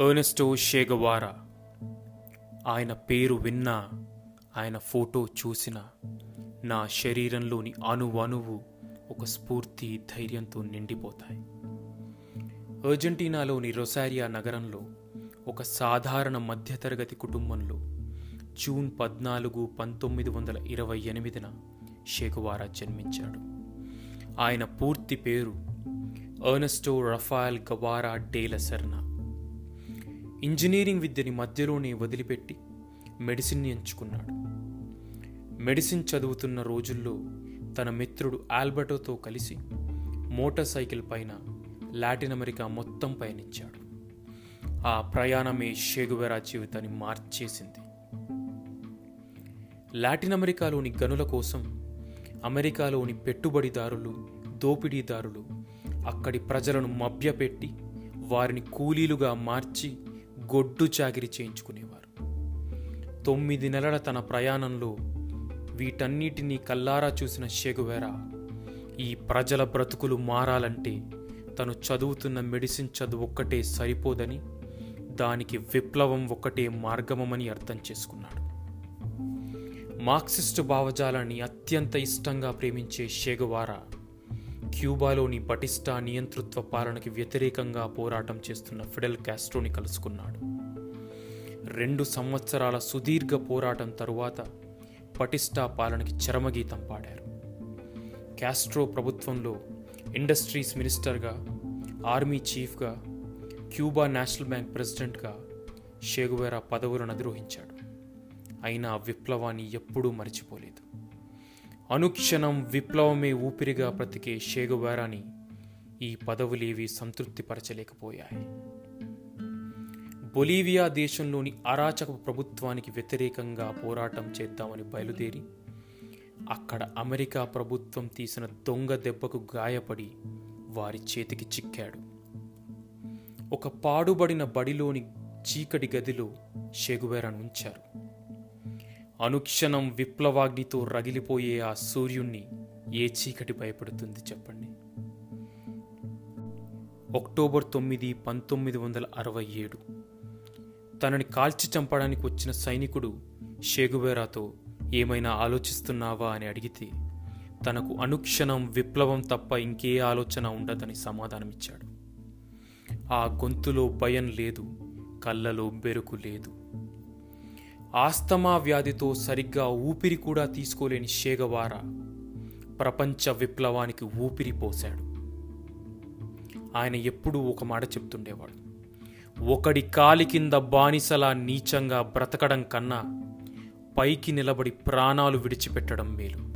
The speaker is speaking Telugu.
ఎర్నెస్టో షేగవారా. ఆయన పేరు విన్నా ఆయన ఫోటో చూసిన నా శరీరంలోని అణువణువు ఒక స్ఫూర్తి ధైర్యంతో నిండిపోతాయి. అర్జెంటీనాలోని రొసారియా నగరంలో ఒక సాధారణ మధ్యతరగతి కుటుంబంలో జూన్ పద్నాలుగు పంతొమ్మిది వందల ఇరవై ఎనిమిదిన షేగువారా జన్మించాడు. ఆయన పూర్తి పేరు Ernesto Rafael Guevara de la Serna engineering విద్యని మధ్యలోనే వదిలిపెట్టి మెడిసిన్ని ఎంచుకున్నాడు. మెడిసిన్ చదువుతున్న రోజుల్లో తన మిత్రుడు ఆల్బర్టోతో కలిసి మోటార్ సైకిల్ పైన లాటిన్ అమెరికా మొత్తం పయనించాడు. ఆ ప్రయాణమే షేగువెరా జీవితాన్ని మార్చేసింది. లాటిన్ అమెరికాలోని గనుల కోసం అమెరికాలోని పెట్టుబడిదారులు దోపిడీదారులు అక్కడి ప్రజలను మభ్యపెట్టి వారిని కూలీలుగా మార్చి గొడ్డు చాకిరి చేయించుకునేవారు. తొమ్మిది నెలల తన ప్రయాణంలో వీటన్నిటినీ కల్లారా చూసిన షెగువెరా ఈ ప్రజల బ్రతుకులు మారాలంటే తను చదువుతున్న మెడిసిన్ చదువు ఒక్కటే సరిపోదని దానికి విప్లవం ఒక్కటే మార్గమని అర్థం చేసుకున్నాడు. మార్క్సిస్టు భావజాలాన్ని అత్యంత ఇష్టంగా ప్రేమించే షేగువారా క్యూబాలోని బటిస్టా నియంతృత్వ పాలనకి వ్యతిరేకంగా పోరాటం చేస్తున్న ఫిడెల్ కాస్ట్రోని కలుసుకున్నాడు. రెండు సంవత్సరాల సుదీర్ఘ పోరాటం తరువాత పటిస్టా పాలనకి చరమగీతం పాడారు. కాస్ట్రో ప్రభుత్వంలో ఇండస్ట్రీస్ మినిస్టర్గా ఆర్మీ చీఫ్గా క్యూబా నేషనల్ బ్యాంక్ ప్రెసిడెంట్గా షేగువేరా పదవులను అధిరోహించాడు. అయినా విప్లవాన్ని ఎప్పుడూ మర్చిపోలేదు. అనుక్షణం విప్లవమే ఊపిరిగా బ్రతికే షేగువేరాని ఈ పదవులేవి సంతృప్తిపరచలేకపోయాయి. బొలీవియా దేశంలోని అరాచక ప్రభుత్వానికి వ్యతిరేకంగా పోరాటం చేద్దామని బయలుదేరి అక్కడ అమెరికా ప్రభుత్వం తీసిన దొంగ దెబ్బకు గాయపడి వారి చేతికి చిక్కాడు. ఒక పాడుబడిన బడిలోని చీకటి గదిలో షేగుబేరాను ఉంచారు. అనుక్షణం విప్లవాగ్నితో రగిలిపోయే ఆ సూర్యుణ్ణి ఏ చీకటి భయపడుతుంది చెప్పండి? అక్టోబర్ తొమ్మిది పంతొమ్మిది వందల అరవై ఏడు. తనని కాల్చి చంపడానికి వచ్చిన సైనికుడు షేగుబేరాతో ఏమైనా ఆలోచిస్తున్నావా? అని అడిగితే తనకు అనుక్షణం విప్లవం తప్ప ఇంకే ఆలోచన ఉండదని సమాధానమిచ్చాడు. ఆ గొంతులో భయం లేదు కళ్ళలో బెరుకు లేదు. ఆస్తమా వ్యాధితో సరిగ్గా ఊపిరి కూడా తీసుకోలేని షేగవార ప్రపంచ విప్లవానికి ఊపిరి పోశాడు. ఆయన ఎప్పుడూ ఒక మాట చెప్తుండేవాడు. ఒకడి కాలి కింద బానిసలా నీచంగా బ్రతకడం కన్నా పైకి నిలబడి ప్రాణాలు విడిచిపెట్టడం మేలు.